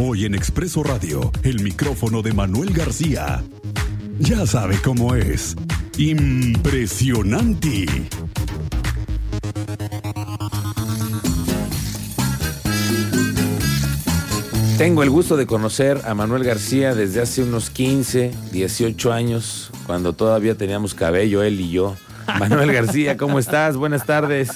Hoy en Expreso Radio, el micrófono de Manuel García. Ya sabe cómo es. Impresionante. Tengo el gusto de conocer a Manuel García desde hace unos 15, 18 años, cuando todavía teníamos cabello él y yo. Manuel García, ¿cómo estás? Buenas tardes.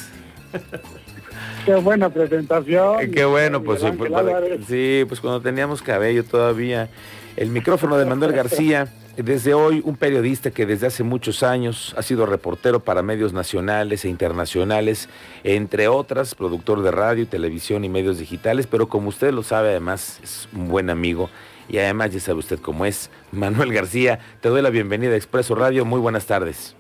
Qué buena presentación. Eh, Qué bueno, pues, Miguel pues, para- sí, pues cuando teníamos cabello todavía. El micrófono de Manuel García, desde hoy un periodista que desde hace muchos años ha sido reportero para medios nacionales e internacionales, entre otras, productor de radio, televisión y medios digitales, pero como usted lo sabe, además es un buen amigo y además ya sabe usted cómo es. Manuel García, te doy la bienvenida a Expreso Radio, muy buenas tardes.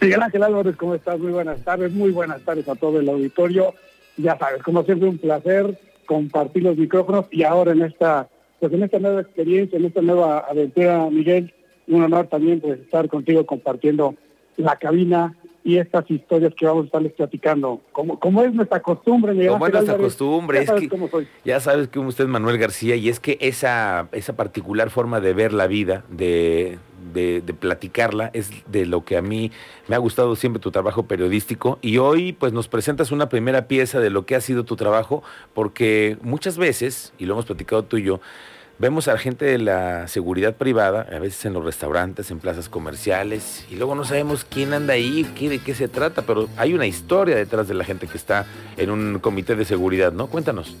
Miguel Ángel Álvarez, ¿cómo estás? Muy buenas tardes, muy buenas tardes a todo el auditorio. Ya sabes, como siempre, un placer compartir los micrófonos y ahora en esta, pues en esta nueva experiencia, en esta nueva aventura, Miguel, un honor también pues estar contigo compartiendo la cabina y estas historias que vamos a estarles platicando. Como, como es nuestra costumbre, Miguel Como es nuestra Álvarez, costumbre, ya es sabes que cómo soy. ya sabes que usted es Manuel García y es que esa, esa particular forma de ver la vida, de, de, de platicarla, es de lo que a mí me ha gustado siempre tu trabajo periodístico y hoy pues nos presentas una primera pieza de lo que ha sido tu trabajo porque muchas veces, y lo hemos platicado tú y yo, Vemos a gente de la seguridad privada, a veces en los restaurantes, en plazas comerciales, y luego no sabemos quién anda ahí, qué, de qué se trata, pero hay una historia detrás de la gente que está en un comité de seguridad, ¿no? Cuéntanos.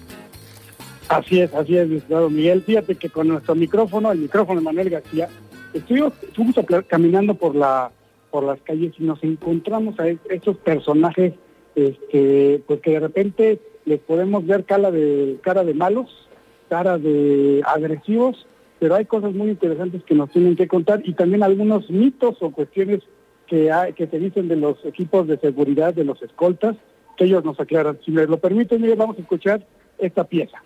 Así es, así es, mi Miguel. Fíjate que con nuestro micrófono, el micrófono de Manuel García, estuvimos, estuvimos caminando por la por las calles y nos encontramos a es- esos personajes este, pues que de repente les podemos ver cara de, cara de malos, cara de agresivos, pero hay cosas muy interesantes que nos tienen que contar y también algunos mitos o cuestiones que, hay, que se dicen de los equipos de seguridad, de los escoltas, que ellos nos aclaran. Si me lo permiten, vamos a escuchar esta pieza.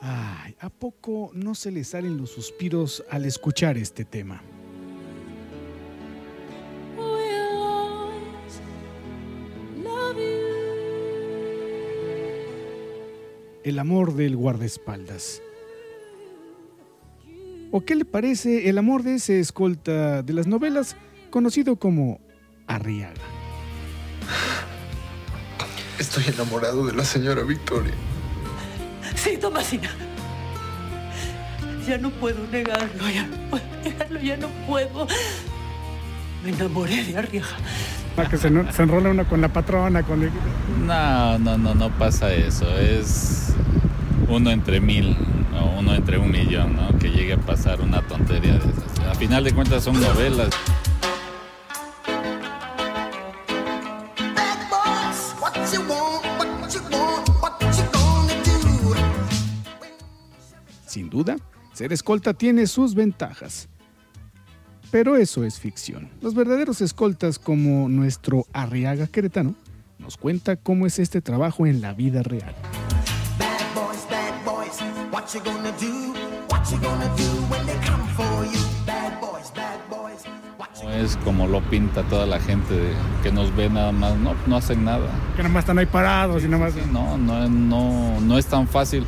Ay, ¿a poco no se le salen los suspiros al escuchar este tema? El amor del guardaespaldas. ¿O qué le parece el amor de ese escolta de las novelas conocido como Arriaga? Estoy enamorado de la señora Victoria. Sí, Tomasina. Ya no puedo negarlo, ya no puedo negarlo, ya no puedo. Me enamoré de Arriaga. Para que se, no- se enrola uno con la patrona, con el... No, no, no, no pasa eso. Es uno entre mil o uno entre un millón, ¿no? Que llegue a pasar una tontería de esas. A final de cuentas son novelas. Sin duda, ser escolta tiene sus ventajas. Pero eso es ficción. Los verdaderos escoltas como nuestro Arriaga Queretano nos cuenta cómo es este trabajo en la vida real. No es como lo pinta toda la gente de- que nos ve nada más. No, no hacen nada. Que nada más están ahí parados y nada más... Sí, no, no, no, no es tan fácil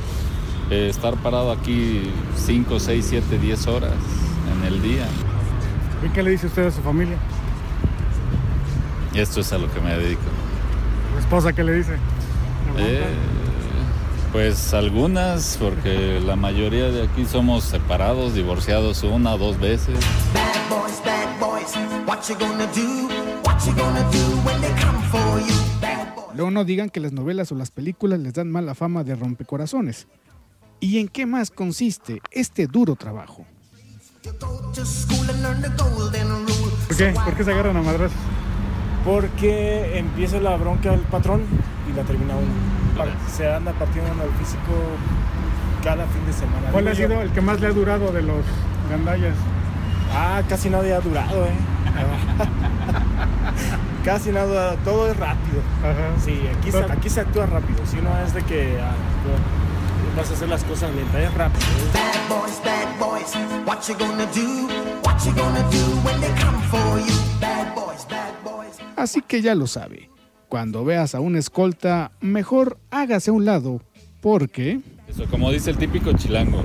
eh, estar parado aquí 5, 6, 7, 10 horas en el día. ¿Y qué le dice usted a su familia? Y esto es a lo que me dedico. ¿Su esposa qué le dice? Eh, pues algunas, porque la mayoría de aquí somos separados, divorciados una o dos veces. bad boys, bad boys, what you gonna do? What you gonna do when they come for you? Bad boys. Luego no digan que las novelas o las películas les dan mala fama de rompecorazones. ¿Y en qué más consiste este duro trabajo? ¿Por qué? ¿Por qué se agarran a madras? Porque empieza la bronca del patrón y la termina uno. Se anda partiendo en el físico cada fin de semana. ¿Cuál ha sido el que más le ha durado de los gandallas? Ah, casi nadie ha durado, ¿eh? casi nada, todo es rápido. Ajá. Sí, aquí se, aquí se actúa rápido. Si no es de que ah, vas a hacer las cosas lentas, es rápido. es- what you gonna do? What you gonna do when they come for you? Bad boys, bad boys, Así que ya lo sabe. Cuando veas a un escolta, mejor hágase a un lado, porque... Eso, como dice el típico chilango,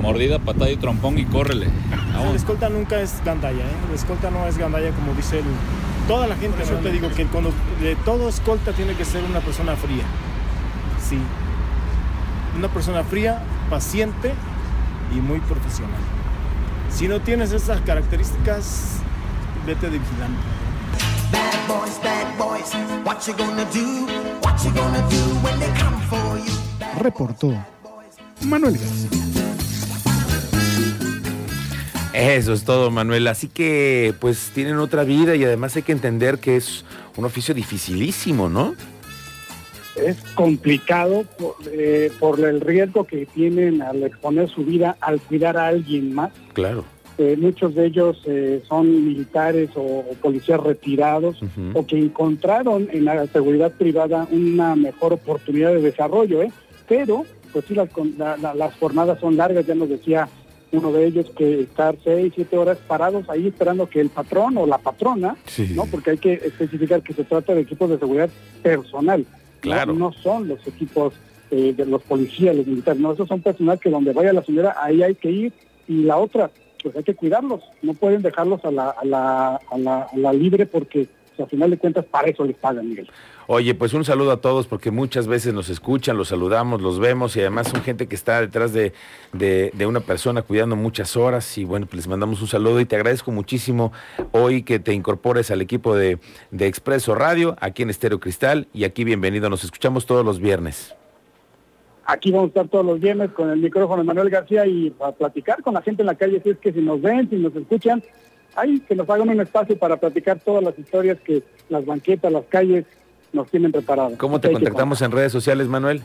mordida, patada y trompón y córrele. El escolta nunca es gandalla, ¿eh? El escolta no es gandalla como dice el, toda la gente. Yo te digo que cuando de todo escolta tiene que ser una persona fría. Sí. Una persona fría, paciente y muy profesional. Si no tienes esas características, vete de vigilante. Bad boys, bad boys, what you gonna do? What you gonna do when they come for you? Reportó Manuel García. Eso es todo, Manuel. Así que, pues, tienen otra vida y además hay que entender que es un oficio dificilísimo, ¿no? Es complicado por, eh, por el riesgo que tienen al exponer su vida al cuidar a alguien más. Claro. Eh, muchos de ellos eh, son militares o, o policías retirados o que encontraron en la seguridad privada una mejor oportunidad de desarrollo, ¿eh? pero pues sí, las, la- la- las jornadas son largas, ya nos decía uno de ellos que estar seis, siete horas parados ahí esperando que el patrón o la patrona, Sí. ¿no? porque hay que especificar que se trata de equipos de seguridad personal. Claro. no, son los equipos eh, de los policías, los militares, no, esos son personal que donde vaya la señora, ahí hay que ir, y la otra, pues hay que cuidarlos, no pueden dejarlos a la, a la, a la, a la libre porque pues, al final de cuentas para eso les pagan, Miguel. Oye, pues un saludo a todos porque muchas veces nos escuchan, los saludamos, los vemos y además son gente que está detrás de, de- de una persona cuidando muchas horas y bueno, pues les mandamos un saludo y te agradezco muchísimo hoy que te incorpores al equipo de, de Expreso Radio aquí en Estéreo Cristal y aquí bienvenido, nos escuchamos todos los viernes. Aquí vamos a estar todos los viernes con el micrófono de Manuel García y a platicar con la gente en la calle, si es que si nos ven, si nos escuchan, ahí que nos hagan un espacio para platicar todas las historias que las banquetas, las calles nos tienen preparadas. ¿Cómo te contactamos en redes sociales, Manuel?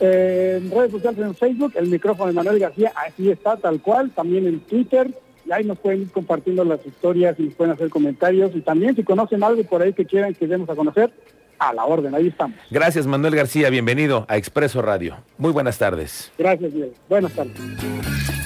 Eh, en redes sociales, en Facebook, el micrófono de Manuel García, así está, tal cual, también en Twitter, y ahí nos pueden ir compartiendo las historias y nos pueden hacer comentarios, y también si conocen algo por ahí que quieran que demos a conocer, a la orden, ahí estamos. Gracias, Manuel García, bienvenido a Expreso Radio. Muy buenas tardes. Gracias, Miguel. Buenas tardes.